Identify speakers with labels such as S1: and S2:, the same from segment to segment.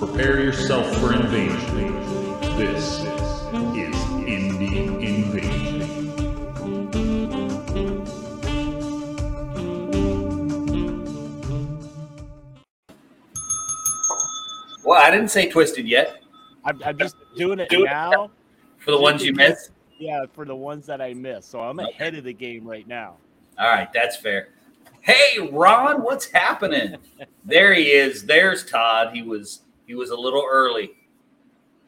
S1: Prepare yourself for invasion. This is Indie Invasion.
S2: Well, I didn't say twisted yet.
S3: I'm, I'm just doing it
S2: Do it
S3: now.
S2: For the ones you missed.
S3: Yeah, for the ones that I missed. So I'm ahead of the game right now.
S2: All right, that's fair. Hey, Ron, what's happening? there he is. There's Todd. He was he was a little early.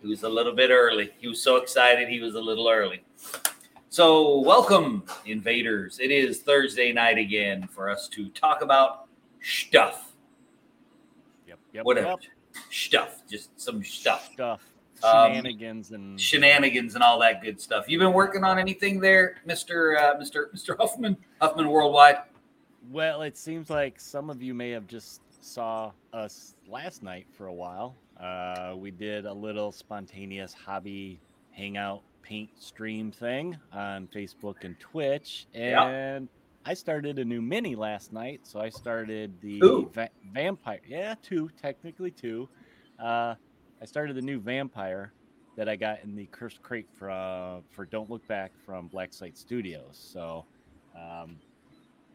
S2: He was a little bit early. He was so excited he was a little early. So, welcome, invaders. It is Thursday night again for us to talk about stuff.
S3: Yep. Yep.
S2: Whatever.
S3: Yep.
S2: Stuff. Just some stuff.
S3: Stuff.
S2: Um,
S3: Shenanigans and
S2: Shenanigans and all that good stuff. You've been working on anything there, Mr. Uh, Mr. Mr. Huffman? Huffman Worldwide?
S3: Well, it seems like some of you may have just saw us last night for a while. Uh, we did a little spontaneous hobby hangout paint stream thing on Facebook and Twitch,
S2: Yeah.
S3: and I started a new mini last night. So I started the va- vampire. Yeah, two technically two. Uh, I started the new vampire that I got in the cursed crate for for Don't Look Back from Black Site Studios. So. Um,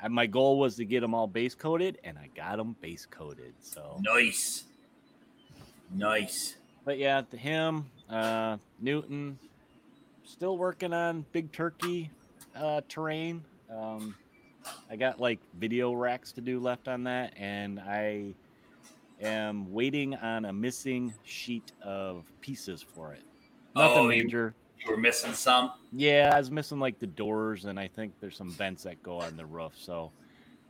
S3: my goal was to get them all base coated, and I got them base coated. So,
S2: Nice. Nice.
S3: but yeah, to him, uh, Newton, still working on big turkey uh, terrain. Um, I got like video racks to do left on that, and I am waiting on a missing sheet of pieces for it. Nothing
S2: Oh,
S3: major.
S2: You were missing some.
S3: Yeah, I was missing like the doors, and I think there's some vents that go on the roof. So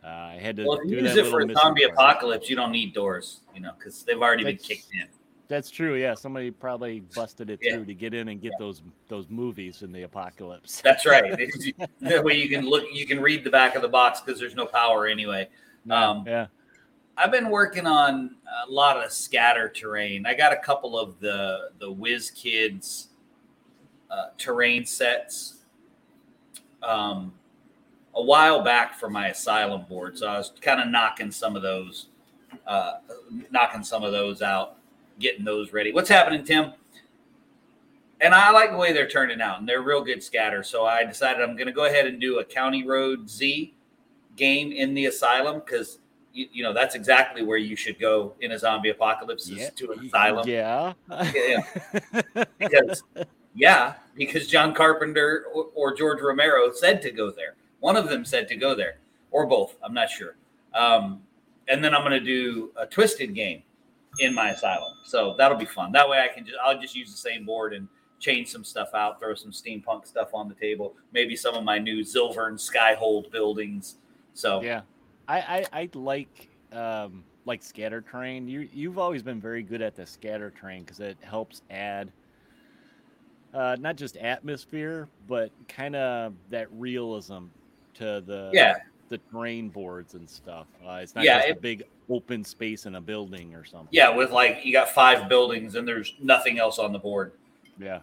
S3: uh, I had to
S2: Well, if
S3: do
S2: use it for a zombie
S3: part.
S2: apocalypse, you don't need doors, you know, because they've already been kicked in.
S3: That's true. Yeah, somebody probably busted it
S2: Yeah.
S3: through to get in and get those those movies in the apocalypse.
S2: That's right. that way you can look, you can read the back of the box because there's no power anyway. Um,
S3: yeah,
S2: I've been working on a lot of scatter terrain. I got a couple of the the WizKids uh, terrain sets um, a while back for my asylum board, so I was kind of knocking some of those, uh, knocking some of those out, getting those ready. What's happening, Tim? And I like the way they're turning out, and they're real good scatter. So I decided I'm going to go ahead and do a County Road Z game in the asylum because you, you know that's exactly where you should go in a zombie apocalypse is
S3: yeah,
S2: to an asylum.
S3: Yeah,
S2: Yeah, because yeah, because John Carpenter or, or George Romero said to go there. One of them said to go there, or both. I'm not sure. Um, and then I'm going to do a twisted game in my asylum, so that'll be fun. That way, I can just I'll just use the same board and change some stuff out, throw some steampunk stuff on the table, maybe some of my new Zilvern Skyhold buildings. So
S3: yeah. I I, I like um, like scatter terrain. You you've always been very good at the scatter terrain because it helps add uh, not just atmosphere, but kind of that realism to the
S2: yeah,
S3: the terrain boards and stuff. Uh, it's not
S2: Yeah,
S3: just
S2: it-
S3: a big open space in a building or something.
S2: yeah, with like you got five buildings and there's nothing else on the board.
S3: Yeah.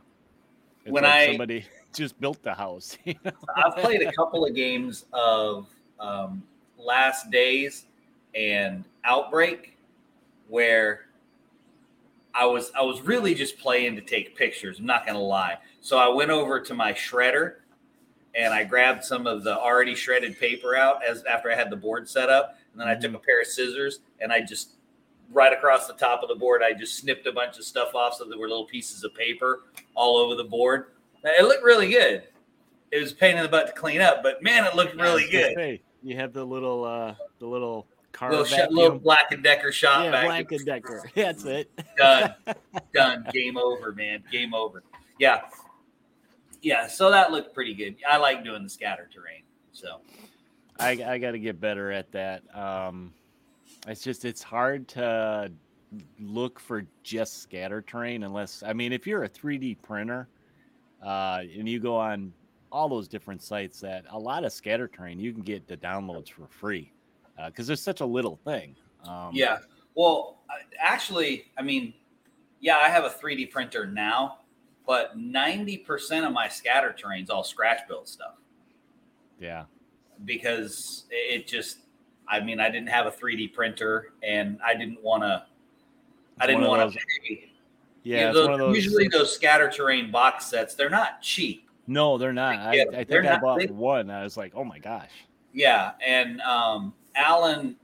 S3: It's
S2: When
S3: like
S2: I-
S3: somebody just built the house. you know?
S2: I've played a couple of games of um, Last Days and Outbreak where I was I was really just playing to take pictures. I'm not gonna lie. So I went over to my shredder and I grabbed some of the already shredded paper out as after I had the board set up, and then I took a pair of scissors and I just right across the top of the board, I just snipped a bunch of stuff off so there were little pieces of paper all over the board. It looked really good. It was a pain in the butt to clean up, but man, it looked
S3: Yeah, I was
S2: really good.
S3: say, you have the little uh the little car
S2: Little, sh- little Black and Decker shot
S3: yeah,
S2: back.
S3: Black and Decker. That's it.
S2: done, done. Game over, man. Game over. Yeah, yeah. So that looked pretty good. I like doing the scatter terrain. So
S3: I I got to get better at that. Um, it's just it's hard to look for just scatter terrain unless I mean if you're a 3D printer uh, and you go on all those different sites that a lot of scatter terrain you can get the downloads for free because there's such a little thing. Um,
S2: yeah. Well, actually, I mean, yeah, I have a 3D printer now, but 90% of my scatter terrain's all scratch built stuff.
S3: yeah,
S2: because it just I mean I didn't have a 3D printer and I didn't want to I didn't want to pay.
S3: Yeah,
S2: You know,
S3: of those.
S2: Usually those scatter terrain box sets, they're not cheap.
S3: no, they're not. I,
S2: Yeah,
S3: I
S2: they're
S3: think I
S2: not-
S3: bought
S2: they-
S3: one. I was like, oh my gosh.
S2: Yeah, and um, Alan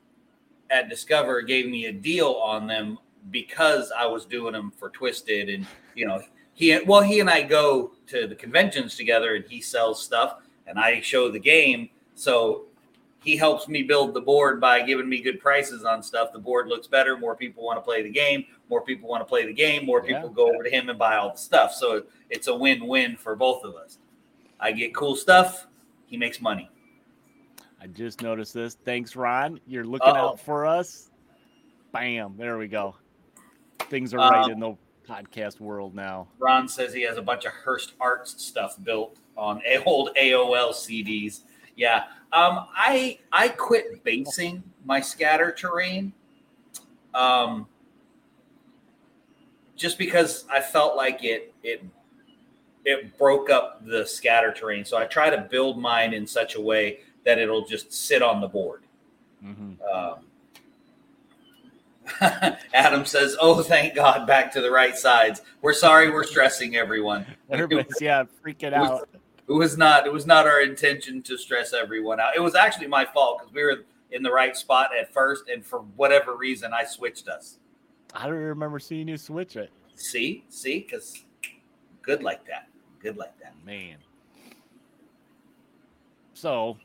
S2: at Discover gave me a deal on them because I was doing them for Twisted, and you know he well he and I go to the conventions together, and he sells stuff, and I show the game, so he helps me build the board by giving me good prices on stuff. The board looks better, more people want to play the game, more people want to play the game, more people
S3: Yeah.
S2: go over to him and buy all the stuff. So it's a win-win for both of us. I get cool stuff, he makes money.
S3: I just noticed this. Thanks, Ron. You're looking
S2: Uh-oh.
S3: out for us. Bam. There we go. Things are right
S2: Um,
S3: in the podcast world now.
S2: Ron says he has a bunch of Hirst Arts stuff built on a- old AOL CDs. Yeah, um, I I quit basing my scatter terrain, um, just because I felt like it it it broke up the scatter terrain. So I try to build mine in such a way that it'll just sit on the board.
S3: hmm
S2: Um, Adam says, "Oh, thank God, back to the right sides. We're sorry, we're stressing everyone.
S3: Everybody's yeah freaking out.
S2: It was not. It was not our intention to stress everyone out. It was actually my fault because we were in the right spot at first, and for whatever reason, I switched us.
S3: I don't remember seeing you switch it.
S2: See, see, because good like that. Good like that.
S3: Man. So,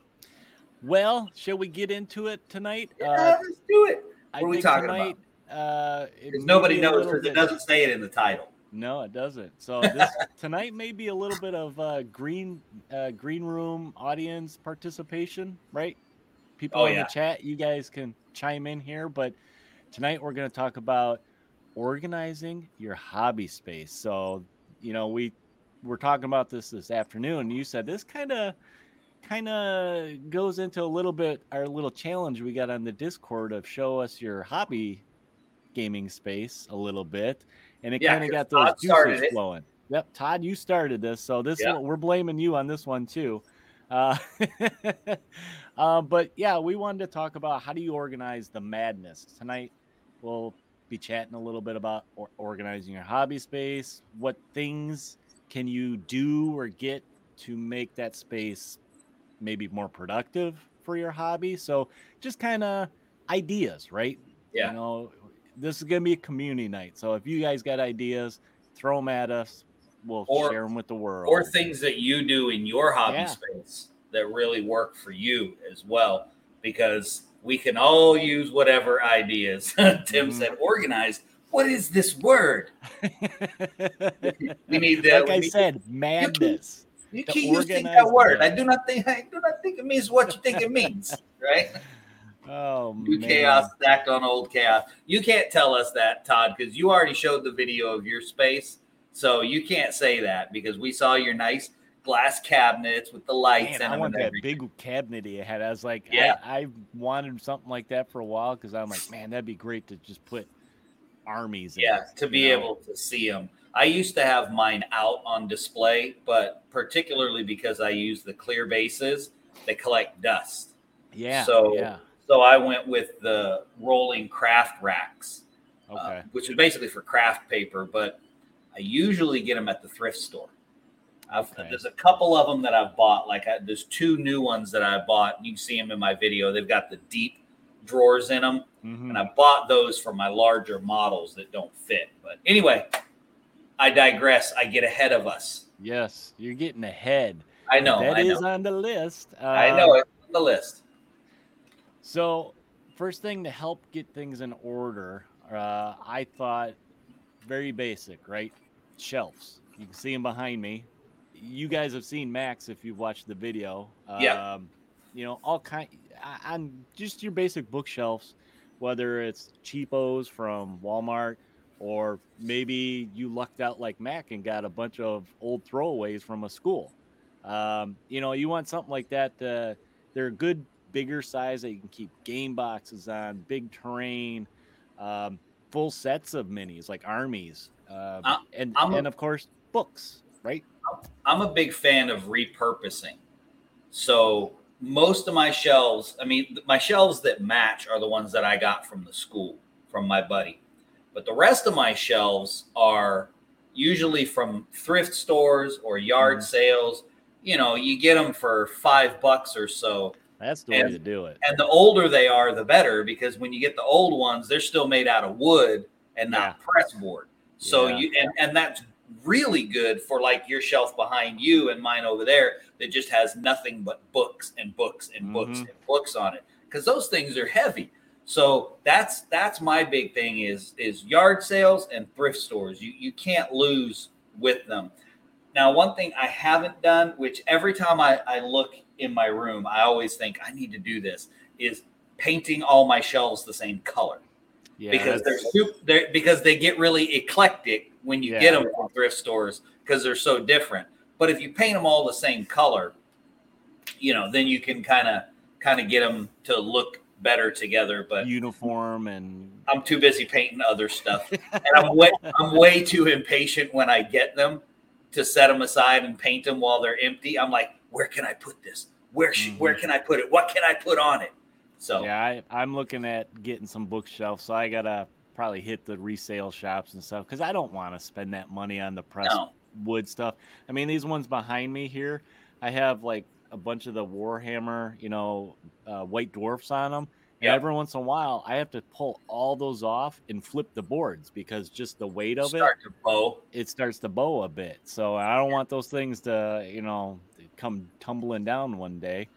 S3: well, shall we get into it tonight?
S2: Yeah,
S3: Uh,
S2: let's do it.
S3: I
S2: What are we talking
S3: tonight, Uh, it
S2: Because
S3: may
S2: nobody knows
S3: little
S2: because it doesn't say it in the title.
S3: No, it doesn't. So this tonight may be a little bit of uh, green uh, green room audience participation, right? People
S2: Oh,
S3: in
S2: yeah.
S3: the chat, you guys can chime in here. But tonight we're going to talk about organizing your hobby space. So you know we we're talking about this this afternoon. You said this kind of kind of goes into a little bit our little challenge we got on the Discord of show us your hobby gaming space a little bit, and it
S2: Yeah,
S3: kind of got those
S2: Todd
S3: juices flowing. Yep, Todd, you started this, so this
S2: Yeah.
S3: we're blaming you on this one too. Uh, uh, but yeah, we wanted to talk about how do you organize the madness tonight. We'll be chatting a little bit about or- organizing your hobby space. What things can you do or get to make that space maybe more productive for your hobby? So just kind of ideas, right?
S2: Yeah.
S3: You know, this is gonna be a community night, so if you guys got ideas, throw them at us. We'll
S2: Or-
S3: share them with the world.
S2: or things that you do in your hobby
S3: Yeah.
S2: space that really work for you as well because we can all use whatever ideas tim
S3: Mhm.
S2: said organized what is this word we need that
S3: like I said, madness.
S2: You keep using that word i do not think i do not think it means what you think it means right
S3: Oh
S2: new
S3: man.
S2: chaos stacked on old chaos you can't tell us that todd because you already showed the video of your space so you can't say that because we saw your nice glass cabinets with the lights
S3: Man, I want that
S2: everything.
S3: big cabinet he had. I was like,
S2: Yeah.
S3: I, I wanted something like that for a while because I'm like, man, that'd be great to just put armies.
S2: Yeah,
S3: it,
S2: to be
S3: know?
S2: able to see them. I used to have mine out on display, but particularly because I use the clear bases, they collect dust.
S3: Yeah.
S2: so-
S3: yeah.
S2: So I went with the rolling craft racks, uh,
S3: Okay.
S2: which is basically for craft paper, but I usually get them at the thrift store. I've,
S3: Okay.
S2: There's a couple of them that I've bought. Like I, there's two new ones that I bought. and You can see them in my video. They've got the deep drawers in them.
S3: Mhm.
S2: and I bought those for my larger models that don't fit. But anyway, I digress. I get ahead of us.
S3: Yes, you're getting ahead.
S2: I know.
S3: That
S2: I
S3: is
S2: know.
S3: on the list.
S2: I
S3: Um,
S2: know it's on the list.
S3: So, first thing to help get things in order, uh, I thought very basic, right? Shelves. You can see them behind me. You guys have seen Max if you've watched the video.
S2: Yeah.
S3: Um, you know, all kind on just your basic bookshelves, whether it's cheapos from Walmart or maybe you lucked out like Mac and got a bunch of old throwaways from a school. Um, you know, you want something like that. Uh, they're a good bigger size that you can keep game boxes on, big terrain, um, full sets of minis like armies,
S2: I-
S3: and
S2: I'm a-
S3: and of course books, right?
S2: I'm a big fan of repurposing. So most of my shelves, I mean, my shelves that match are the ones that I got from the school from my buddy. But the rest of my shelves are usually from thrift stores or yard
S3: Mhm.
S2: sales. You know, you get them for five bucks or so.
S3: That's the way
S2: And-
S3: to do it.
S2: And the older they are, the better because when you get the old ones, they're still made out of wood and not press board. So
S3: Yeah.
S2: you and, and that's really good for like your shelf behind you and mine over there that just has nothing but books and books and books
S3: Mhm.
S2: and books on it because those things are heavy. So that's that's my big thing is is yard sales and thrift stores. You you can't lose with them. Now, one thing I haven't done, which every time I, I look in my room, I always think I need to do this, is painting all my shelves the same color
S3: Yeah,
S2: because they're, soup, they're because they get really eclectic when you get
S3: Yeah.
S2: them from thrift stores because they're so different. But if you paint them all the same color, you know, then you can kind of kind of get them to look better together. But
S3: uniform and
S2: I'm too busy painting other stuff, and I'm way I'm way too impatient when I get them to set them aside and paint them while they're empty. I'm like, where can I put this? Where sh-
S3: Mhm.
S2: where can I put it? What can I put on it? So
S3: yeah, I, I'm looking at getting some bookshelves, so I gotta probably hit the resale shops and stuff because I don't want to spend that money on the pressed
S2: no,
S3: wood stuff. I mean, these ones behind me here, I have like a bunch of the Warhammer, you know, uh, white dwarfs on them. And
S2: Yep.
S3: every once in a while, I have to pull all those off and flip the boards because just the weight of it,
S2: start to bow.
S3: it starts to bow a bit. So I don't want those things to, you know, come tumbling down one day.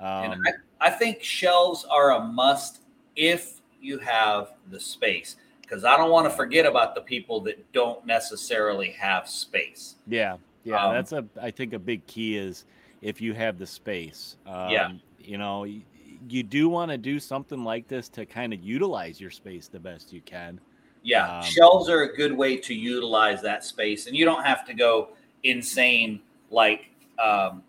S3: Um,
S2: And I, I think shelves are a must if you have the space because I don't want to forget about the people that don't necessarily have space.
S3: Yeah, yeah,
S2: Um,
S3: that's a. I think a big key is if you have the space. Um,
S2: Yeah.
S3: you know, you do want to do something like this to kind of utilize your space the best you can.
S2: Yeah,
S3: Um,
S2: shelves are a good way to utilize that space, and you don't have to go insane like um,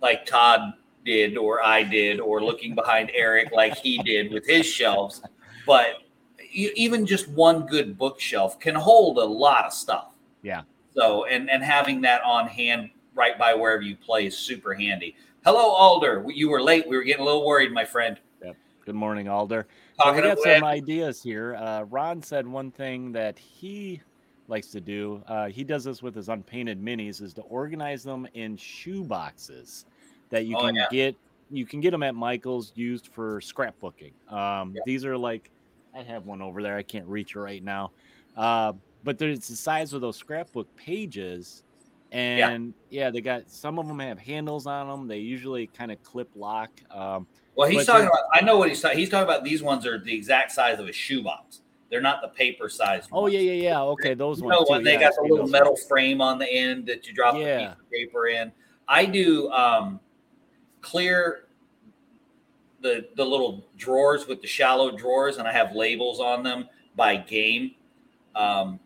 S2: like Todd did or I did, or looking behind Eric like he did with his shelves. But you, even just one good bookshelf can hold a lot of stuff.
S3: Yeah.
S2: So and and having that on hand right by wherever you play is super handy. Hello, Alder. You were late. We were getting a little worried, my friend. Yep.
S3: Good morning, Alder. So we got some ideas here. Uh, Ron said one thing that he likes to do. Uh, he does this with his unpainted minis, is to organize them in shoe boxes that you
S2: Oh,
S3: can
S2: yeah.
S3: get. You can get them at Michael's used for scrapbooking. Um,
S2: Yeah.
S3: These are like, I have one over there. I can't reach it right now, uh, but there's the size of those scrapbook pages. And yeah. they got some of them have handles on them. They usually kind of clip lock. Um,
S2: Well, he's talking about. I know what he's talking. He's talking about. These ones are the exact size of a shoebox. They're not the paper size.
S3: oh yeah, yeah, yeah. Okay, those
S2: You
S3: ones. too.
S2: when they
S3: Yeah,
S2: got the little metal
S3: ones.
S2: frame on the end that you drop the
S3: Yeah.
S2: piece of paper in. I do um, clear the the little drawers with the shallow drawers, and I have labels on them by game. Um,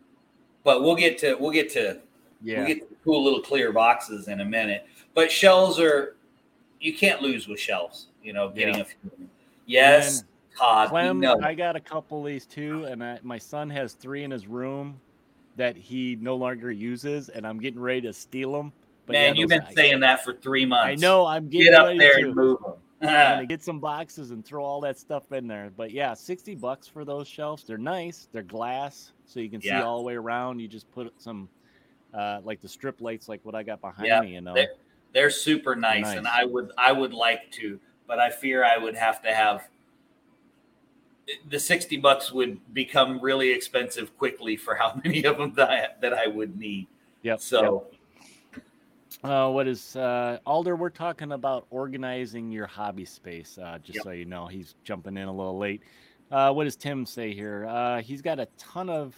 S2: but we'll get to we'll get to
S3: Yeah.
S2: We'll get to cool little clear boxes in a minute. But shelves are you can't lose with shelves, you know, getting
S3: Yeah.
S2: a few. of them. Yes, Todd. we
S3: Clem. I got a couple of these too, and I, my son has three in his room that he no longer uses, and I'm getting ready to steal them. But
S2: Man,
S3: yeah,
S2: you've been saying that for three months.
S3: I know I'm getting
S2: Get up there
S3: to.
S2: and move them.
S3: Get some boxes and throw all that stuff in there. But yeah, sixty bucks for those shelves. They're nice. They're glass, so you can see all the way around. You just put some, uh, like the strip lights, like what I got behind
S2: Yeah,
S3: me. You know,
S2: they- They're super nice, and
S3: Nice.
S2: I would I would like to, but I fear I would have to have the sixty bucks would become really expensive quickly for how many of them that I, that I would need.
S3: Yep.
S2: So
S3: Uh, what is uh, Alder? We're talking about organizing your hobby space. Uh, just
S2: Yep.
S3: so you know, he's jumping in a little late. Uh, what does Tim say here? Uh, he's got a ton of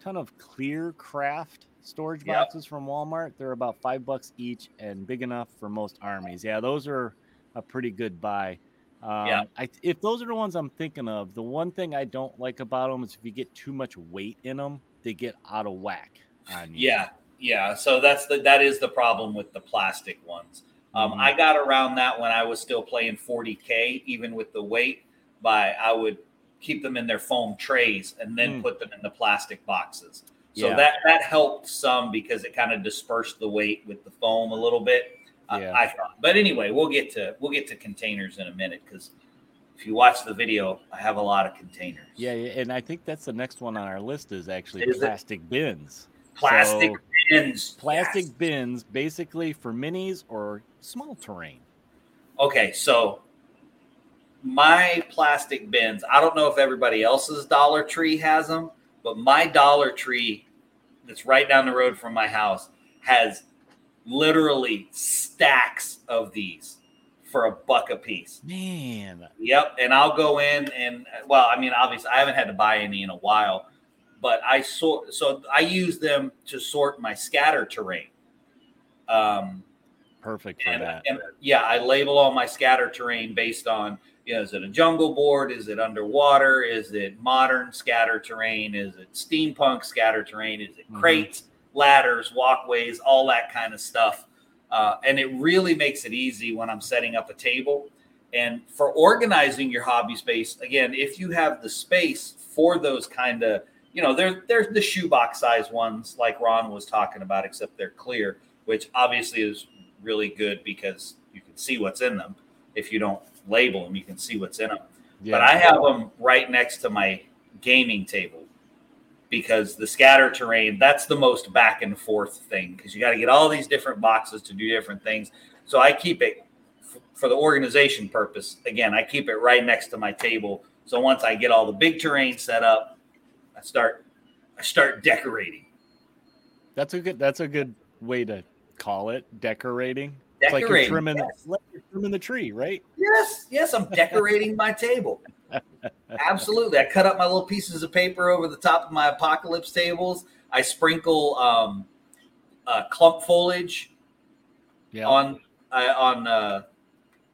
S3: ton of clear craft storage
S2: Yep.
S3: boxes from Walmart. They're about five bucks each and big enough for most armies. Yeah, those are a pretty good buy. Um,
S2: Yeah.
S3: I, if those are the ones I'm thinking of, the one thing I don't like about them is if you get too much weight in them, they get out of whack on you.
S2: Yeah, yeah. So that's the that is the problem with the plastic ones. Um,
S3: Mhm.
S2: I got around that when I was still playing 40k, even with the weight. By I would keep them in their foam trays and then
S3: Mm.
S2: put them in the plastic boxes. So
S3: Yeah.
S2: that that helped some because it kind of dispersed the weight with the foam a little bit. I-
S3: Yeah.
S2: I thought, but anyway, we'll get to we'll get to containers in a minute because if you watch the video, I have a lot of containers.
S3: Yeah, yeah, and I think that's the next one on our list is actually
S2: Is it?
S3: plastic bins.
S2: Plastic
S3: So,
S2: bins.
S3: plastic
S2: Yes.
S3: bins, basically for minis or small terrain.
S2: Okay, so my plastic bins, I don't know if everybody else's Dollar Tree has them, but my Dollar Tree that's right down the road from my house has literally stacks of these for a buck a piece.
S3: Man,
S2: Yep, and I'll go in and well, I mean, obviously, I haven't had to buy any in a while, but I sort so I use them to sort my scatter terrain. Um,
S3: perfect for
S2: and,
S3: that.
S2: and yeah, I label all my scatter terrain based on you know, is it a jungle board? Is it underwater? Is it modern scatter terrain? Is it steampunk scatter terrain? Is it
S3: Mhm.
S2: crates, ladders, walkways, all that kind of stuff? Uh, and it really makes it easy when I'm setting up a table. And for organizing your hobby space, again, if you have the space for those kind of, you know, they're they're the shoebox size ones like Ron was talking about, except they're clear, which obviously is really good because you can see what's in them. If you don't label them, you can see what's in them.
S3: yeah.
S2: But I have them right next to my gaming table because the scatter terrain, that's the most back and forth thing because you got to get all these different boxes to do different things. So I keep it f- for the organization purpose. Again, I keep it right next to my table. So once I get all the big terrain set up, I start I start decorating.
S3: That's a good. That's a good way to call it decorating. It's like you're
S2: Decorating.
S3: trimming,
S2: yes.
S3: like you're trimming the tree, right?
S2: Yes, yes, I'm decorating my table. Absolutely. I cut up my little pieces of paper over the top of my apocalypse tables. I sprinkle um, uh, clump foliage
S3: Yeah.
S2: on uh, on uh,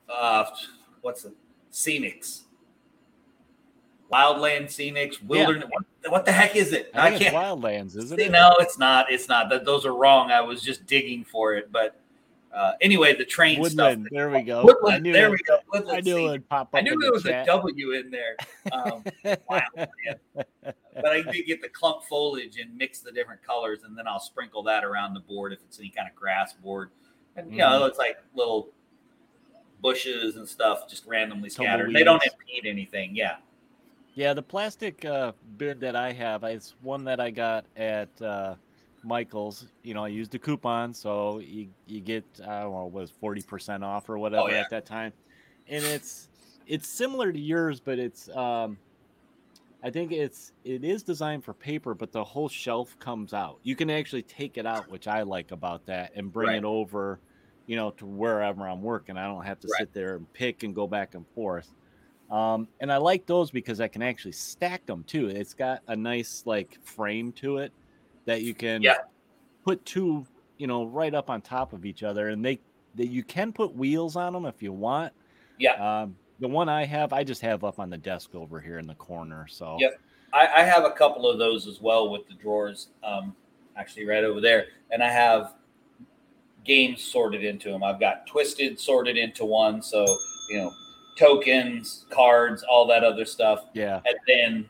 S2: uh, what's it? Scenics, wildland scenics, wilderness. What, what the heck is it?
S3: I think it's wildlands, isn't it?
S2: No, it's not. It's not. That those are wrong. I was just digging for it, but uh, anyway, the train
S3: Woodland.
S2: stuff.
S3: There we go. I
S2: Woodland,
S3: knew
S2: there
S3: it.
S2: we go. Woodland
S3: I knew it would pop up.
S2: I knew there
S3: the
S2: was a
S3: chat.
S2: W in there. Um, wow. But I did get the clump foliage and mix the different colors, and then I'll sprinkle that around the board if it's any kind of grass board. And you know,
S3: Mhm.
S2: it's like little bushes and stuff just randomly scattered. They don't impede anything. Yeah.
S3: Yeah, the plastic uh, bin that I have, it's one that I got at uh, Michael's. You know, I used a coupon, so you you get I don't know, was forty percent off or whatever
S2: Oh, yeah.
S3: at that time, and it's it's similar to yours, but it's um, I think it's it is designed for paper, but the whole shelf comes out. You can actually take it out, which I like about that, and bring
S2: Right.
S3: it over, you know, to wherever I'm working. I don't have to
S2: Right.
S3: sit there and pick and go back and forth. Um, and I like those because I can actually stack them too. It's got a nice like frame to it that you can
S2: Yeah.
S3: put two, you know, right up on top of each other, and they that you can put wheels on them if you want.
S2: Yeah.
S3: Um, the one I have, I just have up on the desk over here in the corner. So
S2: Yep. I, I have a couple of those as well with the drawers, um, actually right over there, and I have games sorted into them. I've got Twisted sorted into one, so you know, tokens, cards, all that other stuff,
S3: yeah,
S2: and then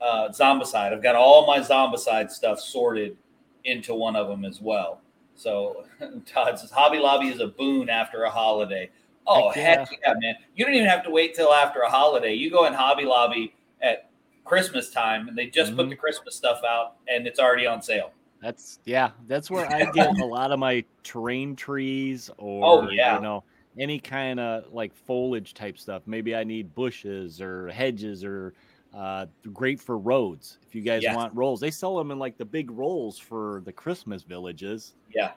S2: uh, Zombicide. I've got all my Zombicide stuff sorted into one of them as well. So Todd says Hobby Lobby is a boon after a holiday. Oh
S3: Heck
S2: heck yeah, man! You don't even have to wait till after a holiday. You go in Hobby Lobby at Christmas time, and they just put
S3: Mhm.
S2: the Christmas stuff out, and it's already on sale.
S3: that's yeah, that's where I get a lot of my terrain trees or
S2: Oh, yeah.
S3: you know any kind of like foliage type stuff. Maybe I need bushes or hedges or uh, great for roads. If you guys
S2: Yes.
S3: want rolls, they sell them in like the big rolls for the Christmas villages.
S2: Yeah,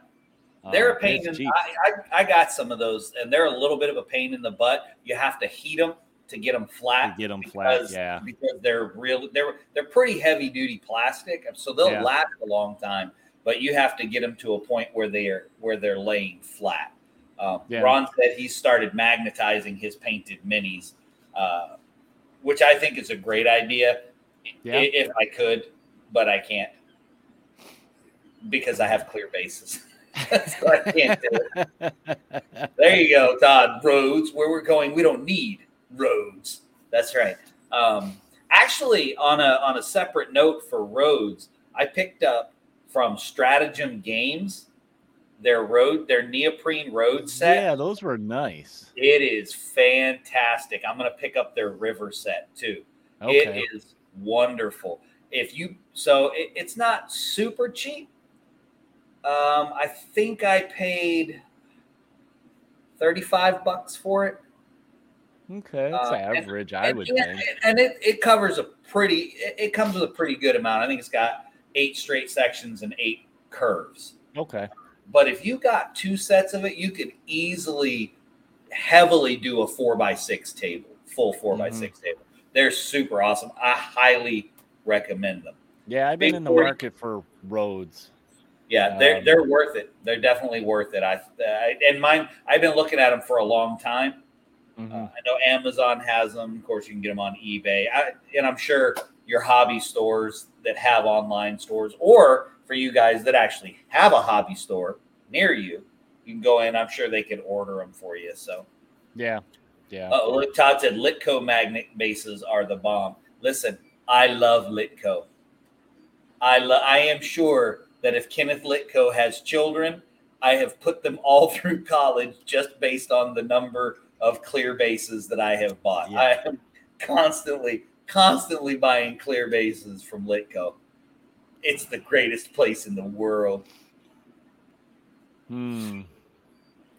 S2: they're
S3: Uh,
S2: a pain. In. I, I I got some of those, and they're a little bit of a pain in the butt. You have to heat them to get them
S3: to
S2: flat.
S3: get them flat. Yeah,
S2: because they're real they're they're pretty heavy duty plastic so they'll
S3: Yeah.
S2: last a long time but you have to get them to a point where they're where they're laying flat um,
S3: Yeah.
S2: ron said he started magnetizing his painted minis uh, which i think is a great idea
S3: Yeah.
S2: if i could but i can't because i have clear bases so i can't do it there you go, Todd. Roads, where we're going, we don't need roads. That's right. Um, actually, on a on a separate note for roads, I picked up from Stratagem Games their road, their neoprene road set.
S3: Yeah, those were nice.
S2: It is fantastic. I'm gonna pick up their river set too.
S3: Okay.
S2: It is wonderful. If you so it, it's not super cheap. Um, I think I paid 35 bucks for it.
S3: Okay, that's
S2: Uh, and-
S3: average, I
S2: and,
S3: would
S2: yeah,
S3: think.
S2: and it, it covers a pretty it, it comes with a pretty good amount. I think it's got eight straight sections and eight curves.
S3: Okay.
S2: But if you got two sets of it, you could easily heavily do a four by six table, full 4 by
S3: Mhm.
S2: six table. They're super awesome. I highly recommend them.
S3: Yeah, I've been
S2: Big
S3: in the
S2: 40.
S3: market for roads.
S2: Yeah, they're
S3: Um,
S2: they're worth it. They're definitely worth it. I, I and mine. I've been looking at them for a long time.
S3: Mhm.
S2: Uh, I know Amazon has them. Of course, you can get them on eBay, I, and I'm sure your hobby stores that have online stores, or for you guys that actually have a hobby store near you, you can go in. I'm sure they can order them for you. So,
S3: Yeah. Yeah.
S2: oh, look, Todd said Litko magnet bases are the bomb. Listen, I love Litko. I lo- I am sure that if Kenneth Litko has children, I have put them all through college just based on the number of clear bases that I have bought.
S3: Yeah.
S2: I am constantly, constantly buying clear bases from Litko. It's the greatest place in the world.
S3: Hmm.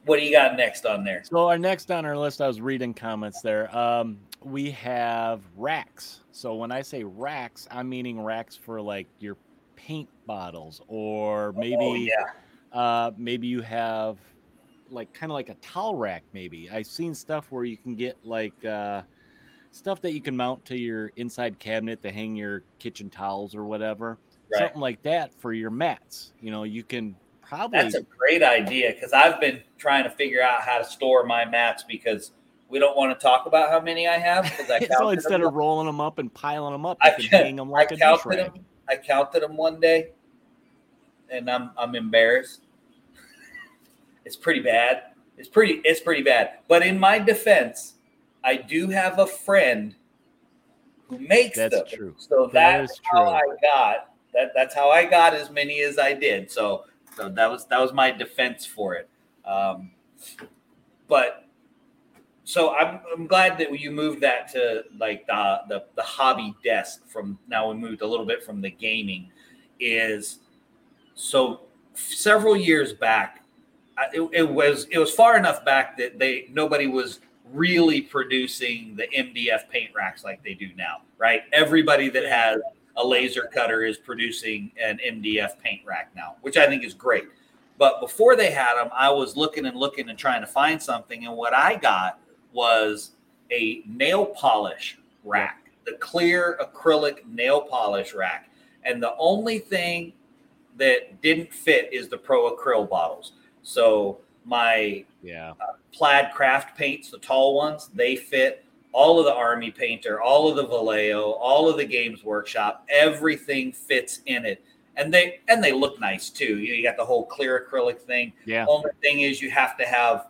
S2: What do you got next on there?
S3: So our next on our list, I was reading comments there. Um, we have racks. So when I say racks, I'm meaning racks for like your paint bottles, or maybe
S2: Oh, yeah.
S3: uh, maybe you have like kind of like a towel rack. Maybe I've seen stuff where you can get like uh, stuff that you can mount to your inside cabinet to hang your kitchen towels or whatever.
S2: Right.
S3: Something like that for your mats. You know, you can probably
S2: That's a great idea because I've been trying to figure out how to store my mats because we don't want to talk about how many I have. Because I
S3: so instead of rolling them up and piling them up,
S2: I
S3: can hang them like a dish
S2: counted them. I counted them one day, and I'm I'm embarrassed. it's pretty bad. It's pretty it's pretty bad. But in my defense, I do have a friend who makes
S3: That's
S2: them.
S3: true.
S2: So
S3: That
S2: that's
S3: is
S2: how
S3: true.
S2: I got that. That's how I got as many as I did. So so that was that was my defense for it. Um, but so I'm I'm glad that you moved that to like the, the the hobby desk from now we moved a little bit from the gaming is so several years back it, it was it was far enough back that they nobody was really producing the MDF paint racks like they do now right everybody that has a laser cutter is producing an MDF paint rack now which I think is great but before they had them I was looking and looking and trying to find something and what I got was a nail polish rack, the clear acrylic nail polish rack. And the only thing that didn't fit is the Pro Acryl bottles. So my
S3: Yeah.
S2: Uh, plaid craft paints, the tall ones, they fit. All of the Army Painter, all of the Vallejo, all of the Games Workshop, everything fits in it. And they and they look nice too. You, know, you got the whole clear acrylic thing.
S3: Yeah.
S2: Only thing is you have to have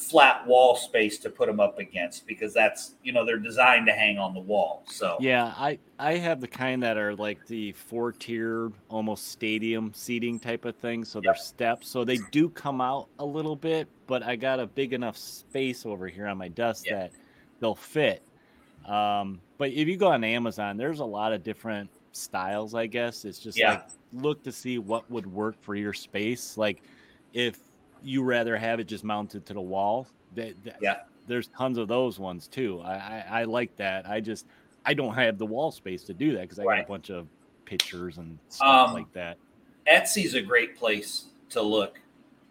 S2: flat wall space to put them up against because that's you know they're designed to hang on the wall. So
S3: Yeah, I I have the kind that are like the four tier, almost stadium seating type of thing. So they're steps, so they do come out a little bit, but I got a big enough space over here on my desk
S2: Yeah.
S3: that they'll fit. Um, but if you go on Amazon, there's a lot of different styles. I guess it's just
S2: Yeah.
S3: like look to see what would work for your space. Like if you rather have it just mounted to the wall, that, that-
S2: Yeah.
S3: there's tons of those ones too. I, I, I like that. I just I don't have the wall space to do that because I got a bunch of pictures and stuff
S2: Um,
S3: like that.
S2: Etsy's a great place to look.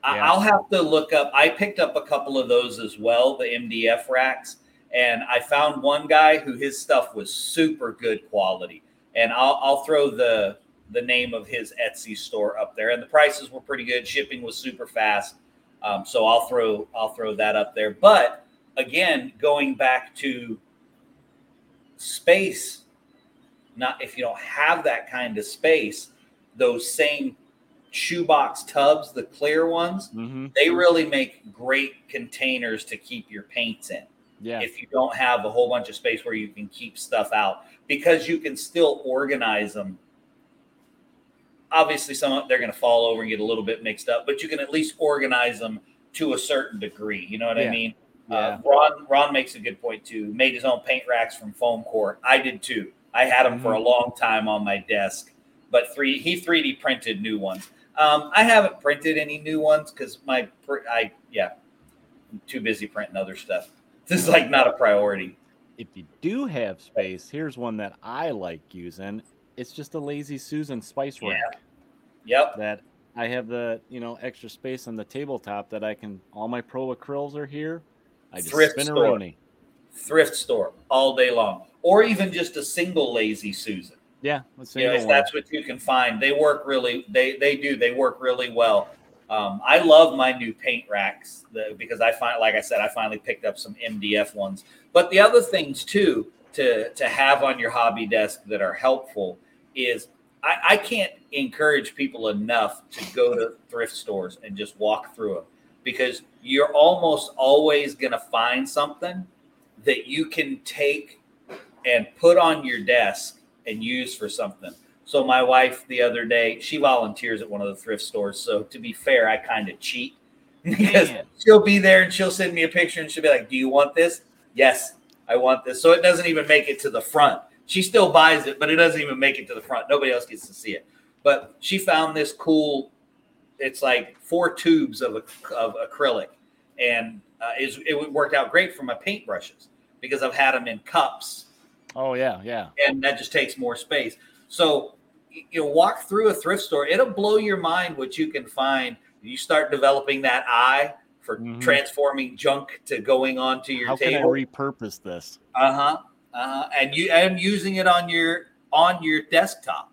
S3: Yeah.
S2: I'll have to look up. I picked up a couple of those as well, the MDF racks, and I found one guy who his stuff was super good quality. And I'll, I'll throw the the name of his Etsy store up there, and the prices were pretty good. Shipping was super fast, um, so I'll throw I'll throw that up there. But again, going back to space, not if you don't have that kind of space, those same shoebox tubs, the clear ones,
S3: hmm
S2: they really make great containers to keep your paints in.
S3: Yeah,
S2: If you don't have a whole bunch of space where you can keep stuff out, because you can still organize them obviously, some they're going to fall over and get a little bit mixed up, but you can at least organize them to a certain degree. You know what I mean?
S3: Yeah.
S2: Uh, Ron Ron makes a good point too. Made his own paint racks from foam core. I did too. I had them for a long time on my desk, but three he 3D printed new ones. Um, I haven't printed any new ones because my I yeah, I'm too busy printing other stuff. This is like not a priority.
S3: if you do have space, here's one that I like using. It's just a lazy Susan spice rack. Yeah.
S2: Yep.
S3: that I have the you know extra space on the tabletop that I can. All my pro acryls are here. I just
S2: Thrift
S3: spin
S2: store. Thrift store all day long, or even just a single lazy Susan.
S3: Yeah,
S2: you know, if that's what you can find, they work really. They they do. They work really well. Um, I love my new paint racks the, because I find, like I said, I finally picked up some MDF ones. But the other things too to to have on your hobby desk that are helpful is I, I can't encourage people enough to go to thrift stores and just walk through them because you're almost always going to find something that you can take and put on your desk and use for something. So my wife the other day, she volunteers at one of the thrift stores. So to be fair, I kind of cheat because
S3: Man.
S2: she'll be there and she'll send me a picture and she'll be like, "Do you want this?" Yes, I want this. So it doesn't even make it to the front. She still buys it, but it doesn't even make it to the front. Nobody else gets to see it. But she found this cool. It's like four tubes of of acrylic, and uh, is it worked out great for my paintbrushes because I've had them in cups
S3: Oh yeah, yeah.
S2: and that just takes more space. So you know, walk through a thrift store; it'll blow your mind what you can find. You start developing that eye for
S3: Mhm.
S2: transforming junk to going onto your
S3: How can I repurpose this?
S2: uh huh. Uh huh. And you and using it on your on your desktop.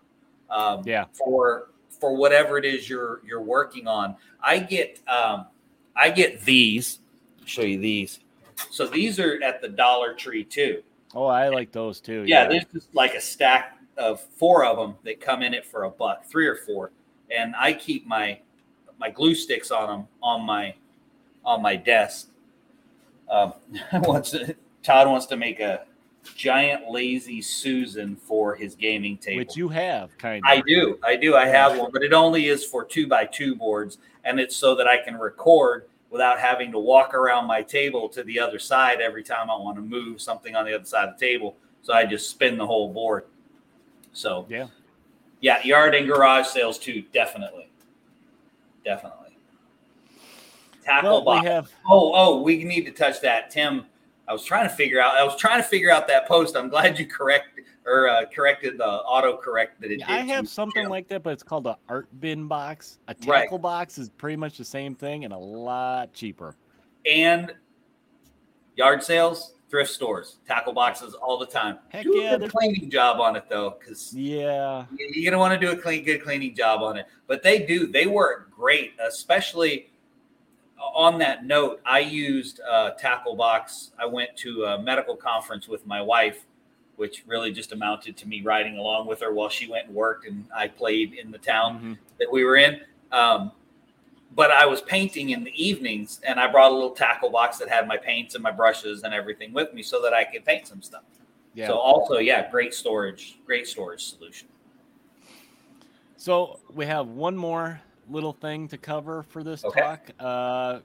S2: Um,
S3: Yeah.
S2: For for whatever it is you're you're working on. I get um, I get these. I'll show you these. So these are at the Dollar Tree too.
S3: Oh, I like those too.
S2: Yeah, there's just like a stack of four of them that come in it for a buck, three or four, and I keep my my glue sticks on them on my on my desk. Um, wants to, Todd wants to make a giant lazy Susan for his gaming table.
S3: which you have kind of.
S2: I do, I do, I have one, but it only is for two by two boards, and it's so that I can record without having to walk around my table to the other side every time I want to move something on the other side of the table. So I just spin the whole board. So
S3: Yeah.
S2: yeah, yard and garage sales too, definitely, definitely. Tackle
S3: Well,
S2: box.
S3: have.
S2: Oh, oh, we need to touch that, Tim. I was trying to figure out. I was trying to figure out that post. I'm glad you correct or uh, corrected the auto correct that it
S3: Yeah,
S2: did.
S3: I have something like that, but it's called a art bin box. A
S2: Right.
S3: tackle box is pretty much the same thing and a lot cheaper.
S2: and yard sales, thrift stores, tackle boxes all the time.
S3: Heck
S2: do
S3: yeah,
S2: a good cleaning job on it though, because
S3: Yeah.
S2: you're gonna want to do a clean, good cleaning job on it. But they do. They work great, especially on that note. I used uh, tackle box. I went to a medical conference with my wife, which really just amounted to me riding along with her while she went and worked, and I played in the town
S3: Mhm.
S2: that we were in. Um, but I was painting in the evenings, and I brought a little tackle box that had my paints and my brushes and everything with me, so that I could paint some stuff.
S3: Yeah.
S2: So also, yeah, great storage, great storage solution.
S3: So we have one more little thing to cover for this
S2: Okay.
S3: talk. Uh,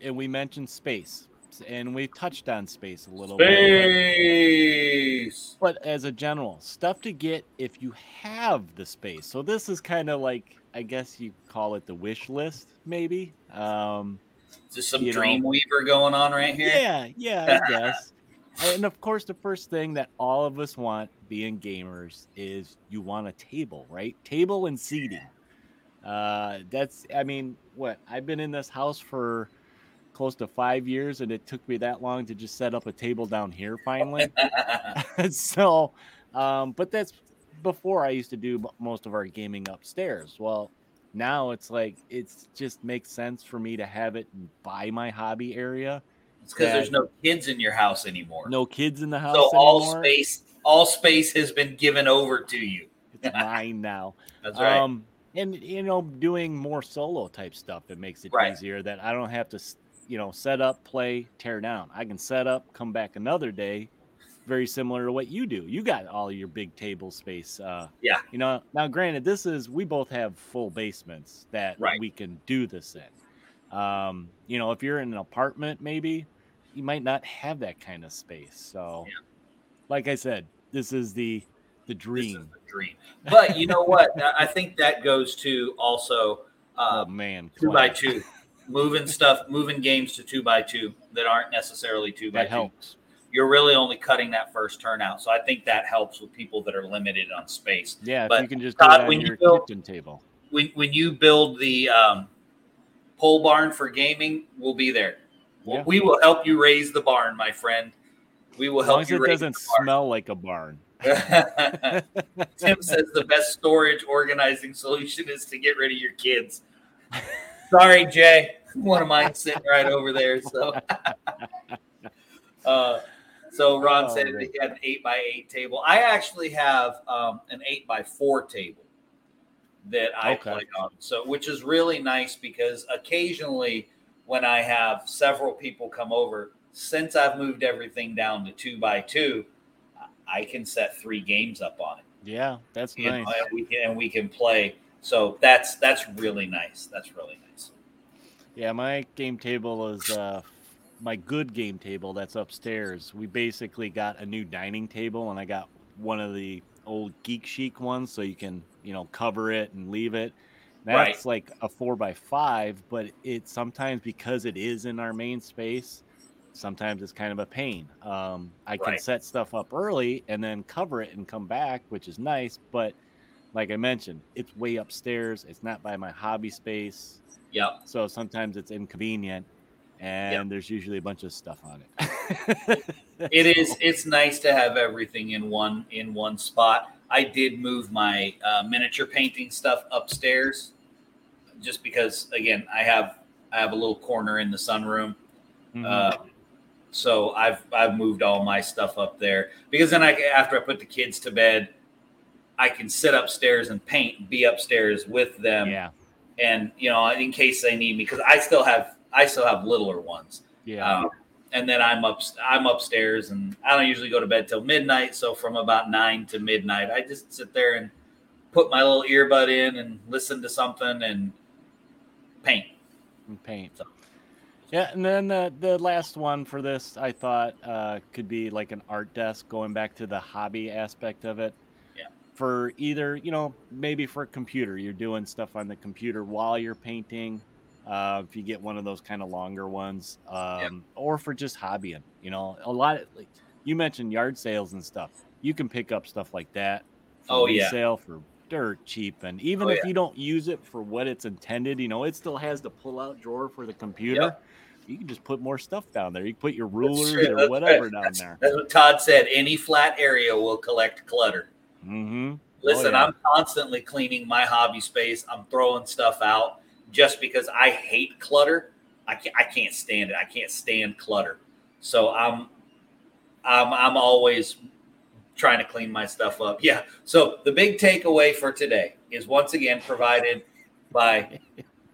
S3: and we mentioned space, and we touched on space a little bit.
S2: Space.
S3: But as a general, stuff to get if you have the space. So this is kind of like, I guess you call it the wish list, maybe. Um,
S2: Is this some
S3: You know.
S2: Dreamweaver going on right here?
S3: Yeah, yeah, I guess. and of course, the first thing that all of us want, being gamers, is you want a table, right? Table and seating. Uh, that's, I mean, what? I've been in this house for close to five years, and it took me that long to just set up a table down here finally. so, um, but that's before I used to do most of our gaming upstairs. Well, now it's like it's just makes sense for me to have it by my hobby area.
S2: it's because there's no kids in your house anymore.
S3: No kids in the house
S2: so all space, all space has been given over to you.
S3: It's mine now.
S2: That's right.
S3: Um, and you know, doing more solo type stuff, it makes it
S2: Right.
S3: easier that I don't have to, you know, set up, play, tear down. I can set up, come back another day, very similar to what you do. You got all your big table space. Uh,
S2: Yeah.
S3: You know, now granted, this is we both have full basements that
S2: Right.
S3: we can do this in. Um, you know, if you're in an apartment, maybe you might not have that kind of space. So,
S2: Yeah.
S3: like I said, this is the the
S2: This is
S3: dream.
S2: the dream. But you know what? I think that goes to also uh,
S3: oh man,
S2: two by two, moving stuff, moving games to two by two that aren't necessarily two by
S3: that
S2: two.
S3: helps.
S2: You're really only cutting that first turnout, so I think that helps with people that are limited on space.
S3: Yeah, if
S2: But,
S3: you can just
S2: Todd,
S3: it
S2: when you
S3: your
S2: build-
S3: kitchen table.
S2: When when you build the um, pole barn for gaming, we'll be there.
S3: Yeah.
S2: We will help you raise the barn, my friend. We will
S3: As long
S2: help
S3: as
S2: you
S3: it
S2: raise
S3: doesn't smell like a barn.
S2: Tim says the best storage organizing solution is to get rid of your kids. Sorry, Jay. One of mine sitting right over there. So, uh, so Ron
S3: Oh,
S2: said
S3: man.
S2: he had an eight by eight table. I actually have um, an eight by four table that I
S3: Okay.
S2: play on. So, which is really nice because occasionally when I have several people come over, since I've moved everything down to two by two, I can set three games up on it.
S3: Yeah, that's
S2: You
S3: nice.
S2: know, and we can and we can play. So that's that's really nice. That's really nice.
S3: Yeah, my game table is uh my good game table that's upstairs. We basically got a new dining table and I got one of the old geek chic ones so you can, you know, cover it and leave it.
S2: Right.
S3: That's like a four by five, but it sometimes because it is in our main space, sometimes it's kind of a pain. Um, I can
S2: Right.
S3: set stuff up early and then cover it and come back, which is nice. But like I mentioned, it's way upstairs. It's not by my hobby space.
S2: Yep.
S3: So sometimes it's inconvenient, and there's usually a bunch of stuff on it.
S2: It is. It's nice to have everything in one in one spot. I did move my uh, miniature painting stuff upstairs, just because again I have I have a little corner in the sunroom.
S3: Mhm.
S2: Uh, so I've I've moved all my stuff up there because then I after I put the kids to bed, I can sit upstairs and paint, be upstairs with them,
S3: yeah,
S2: and you know in case they need me because I still have I still have littler ones.
S3: yeah,
S2: Um, and then I'm up I'm upstairs and I don't usually go to bed till midnight. So from about nine to midnight, I just sit there and put my little earbud in and listen to something and paint.
S3: and paint.
S2: So-
S3: Yeah, and then the the last one for this, I thought uh, could be like an art desk, going back to the hobby aspect of it.
S2: Yeah.
S3: For either, you know, maybe for a computer, you're doing stuff on the computer while you're painting. Uh, if you get one of those kind of longer ones, um, or for just hobbying, you know, a lot. Of, like you mentioned yard sales and stuff. You can pick up stuff like that. For
S2: Oh, yeah.
S3: resale for dirt cheap, and even
S2: Oh,
S3: if
S2: yeah.
S3: you don't use it for what it's intended, you know, it still has the pull-out drawer for the computer. You can just put more stuff down there. You can put your rulers or
S2: That's
S3: whatever
S2: right.
S3: down
S2: That's-
S3: there.
S2: That's what Todd said. Any flat area will collect clutter.
S3: Mm-hmm.
S2: Listen,
S3: yeah.
S2: I'm constantly cleaning my hobby space. I'm throwing stuff out just because I hate clutter. I can't, I can't stand it. I can't stand clutter. So I'm I'm I'm always trying to clean my stuff up. Yeah. So the big takeaway for today is once again provided by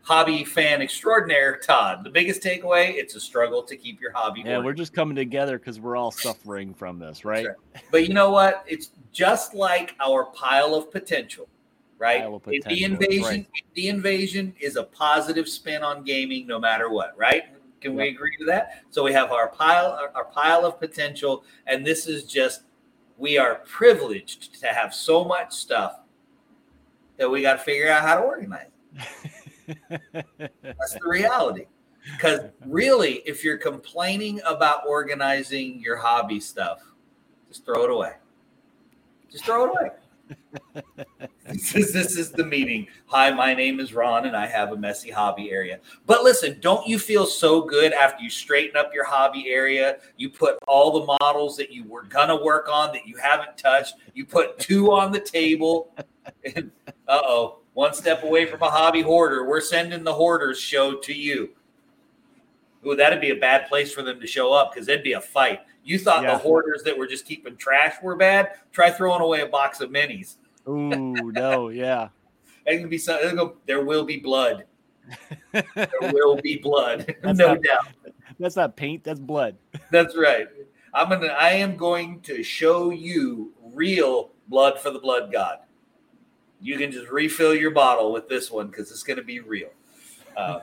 S2: hobby fan extraordinaire Todd. The biggest takeaway, it's a struggle to keep your hobby
S3: Yeah, we're just coming together because we're all suffering from this, right?
S2: Sure. But you know what? It's just like our pile of potential, right? Indie
S3: potential,
S2: invasion,
S3: right.
S2: indie invasion is a positive spin on gaming, no matter what, right? Can we agree to that? So we have our pile, our, our pile of potential, and this is just we are privileged to have so much stuff that we got to figure out how to organize. That's the reality. Because really, if you're complaining about organizing your hobby stuff, just throw it away. Just throw it away. This, is, this is the meeting. Hi, my name is Ron, and I have a messy hobby area. But listen, don't you feel so good after you straighten up your hobby area? You put all the models that you were gonna work on that you haven't touched. You put two on the table. Uh oh, one step away from a hobby hoarder. We're sending the hoarders show to you. Ooh, that'd be a bad place for them to show up because it'd be a fight. You thought
S3: Yeah.
S2: the hoarders that were just keeping trash were bad? Try throwing away a box of minis.
S3: Ooh, no, yeah.
S2: It can be some, there will be blood. There will be blood.
S3: That's
S2: no
S3: not-
S2: doubt.
S3: That's not paint, that's blood.
S2: That's right. I'm gonna I am going to show you real blood for the blood god. You can just refill your bottle with this one because it's gonna be real. Uh,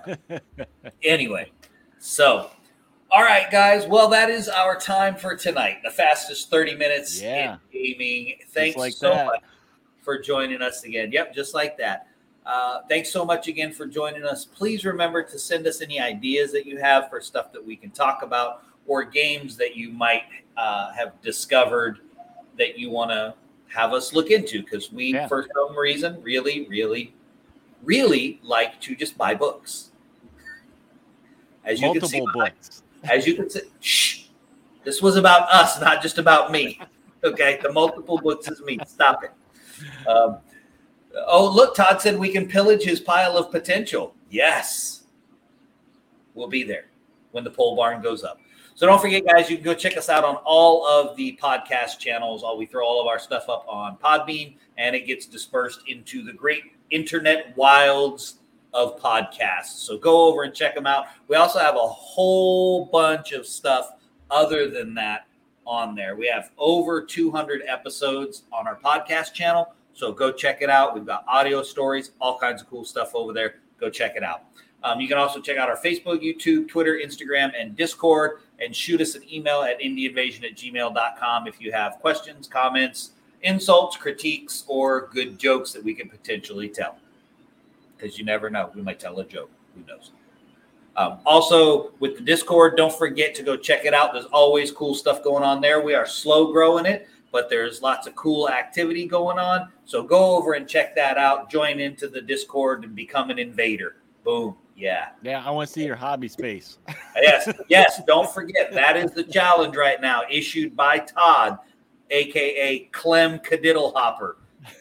S2: anyway, so all right, guys. Well, that is our time for tonight. The fastest 30 minutes
S3: Yeah.
S2: in gaming. Thanks
S3: like
S2: so
S3: that.
S2: much for joining us again. Yep, just like that. Uh, thanks so much again for joining us. Please remember to send us any ideas that you have for stuff that we can talk about or games that you might uh, have discovered that you want to have us look into because we,
S3: Yeah.
S2: for some reason, really, really, really like to just buy books. As you can see,
S3: Multiple books.
S2: as you can see, shh, this was about us, not just about me. Okay, the multiple books is me. Stop it. Um, oh, look, Todd said we can pillage his pile of potential. Yes, we'll be there when the pole barn goes up. So don't forget, guys, you can go check us out on all of the podcast channels. All we throw all of our stuff up on Podbean, and it gets dispersed into the great internet wilds of podcasts. So go over and check them out. We also have a whole bunch of stuff other than that on there. We have over 200 episodes on our podcast channel. So go check it out. We've got audio stories, all kinds of cool stuff over there. Go check it out. Um, you can also check out our Facebook, YouTube, Twitter, Instagram, and Discord, and shoot us an email at indieinvasion at gmail.com if you have questions, comments, insults, critiques, or good jokes that we can potentially tell. Because you never know. We might tell a joke. Who knows? Um, also, with the Discord, don't forget to go check it out. There's always cool stuff going on there. We are slow growing it, but there's lots of cool activity going on. So go over and check that out. Join into the Discord and become an invader. Boom. Yeah.
S3: Yeah, I want to see your hobby space.
S2: Yes. Yes. Don't forget that is the challenge right now, issued by Todd, aka Clem Kadiddlehopper.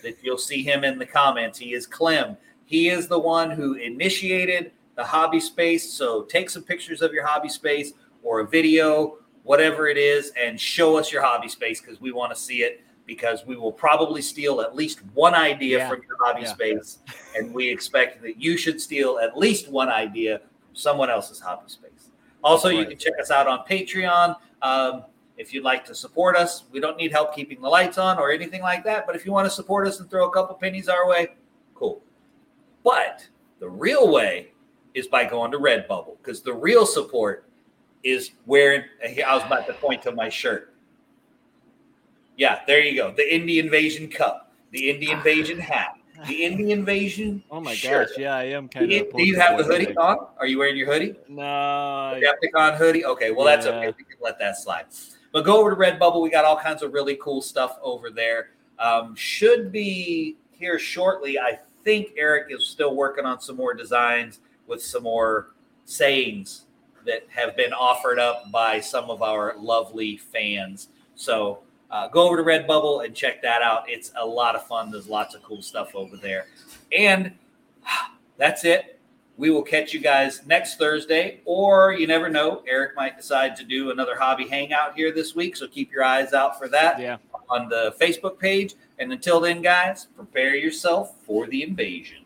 S2: That you'll see him in the comments. He is Clem. He is the one who initiated the hobby space. So take some pictures of your hobby space or a video, whatever it is, and show us your hobby space because we want to see it. Because we will probably steal at least one idea
S3: Yeah.
S2: from your hobby
S3: Yeah.
S2: space, and we expect that you should steal at least one idea from someone else's hobby space. Also, you can check us out on Patreon. Um, if you'd like to support us, we don't need help keeping the lights on or anything like that. But if you want to support us and throw a couple pennies our way, cool. But the real way is by going to Redbubble because the real support is wearing. I was about to point to my shirt. Yeah, there you go. The Indie Invasion cup, the Indie Invasion hat, the Indie Invasion.
S3: Oh my
S2: shirt.
S3: gosh, yeah, I am
S2: Do
S3: kind
S2: you,
S3: of.
S2: do you have the hoodie on? Are you wearing your hoodie?
S3: No, I-
S2: Adepticon hoodie. Okay, well that's okay. We can let that slide. But go over to Redbubble. We got all kinds of really cool stuff over there. Um, should be here shortly. I think Eric is still working on some more designs with some more sayings that have been offered up by some of our lovely fans. So uh, go over to Redbubble and check that out. It's a lot of fun. There's lots of cool stuff over there. And that's it. We will catch you guys next Thursday, or you never know. Eric might decide to do another hobby hangout here this week. So keep your eyes out for that
S3: yeah.
S2: On the Facebook page. And until then, guys, prepare yourself for the invasion.